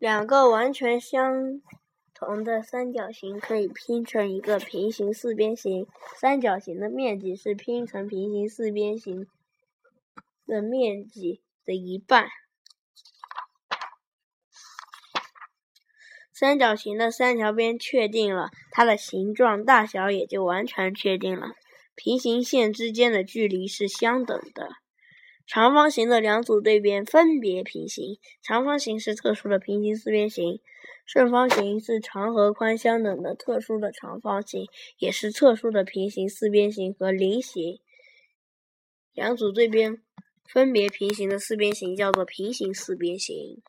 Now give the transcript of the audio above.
两个完全相同的三角形可以拼成一个平行四边形。三角形的面积是拼成平行四边形的面积的一半。三角形的三条边确定了，它的形状、大小也就完全确定了。平行线之间的距离是相等的。长方形的两组对边分别平行。长方形是特殊的平行四边形，正方形是长和宽相等的特殊的长方形，也是特殊的平行四边形和菱形。两组对边分别平行的四边形叫做平行四边形。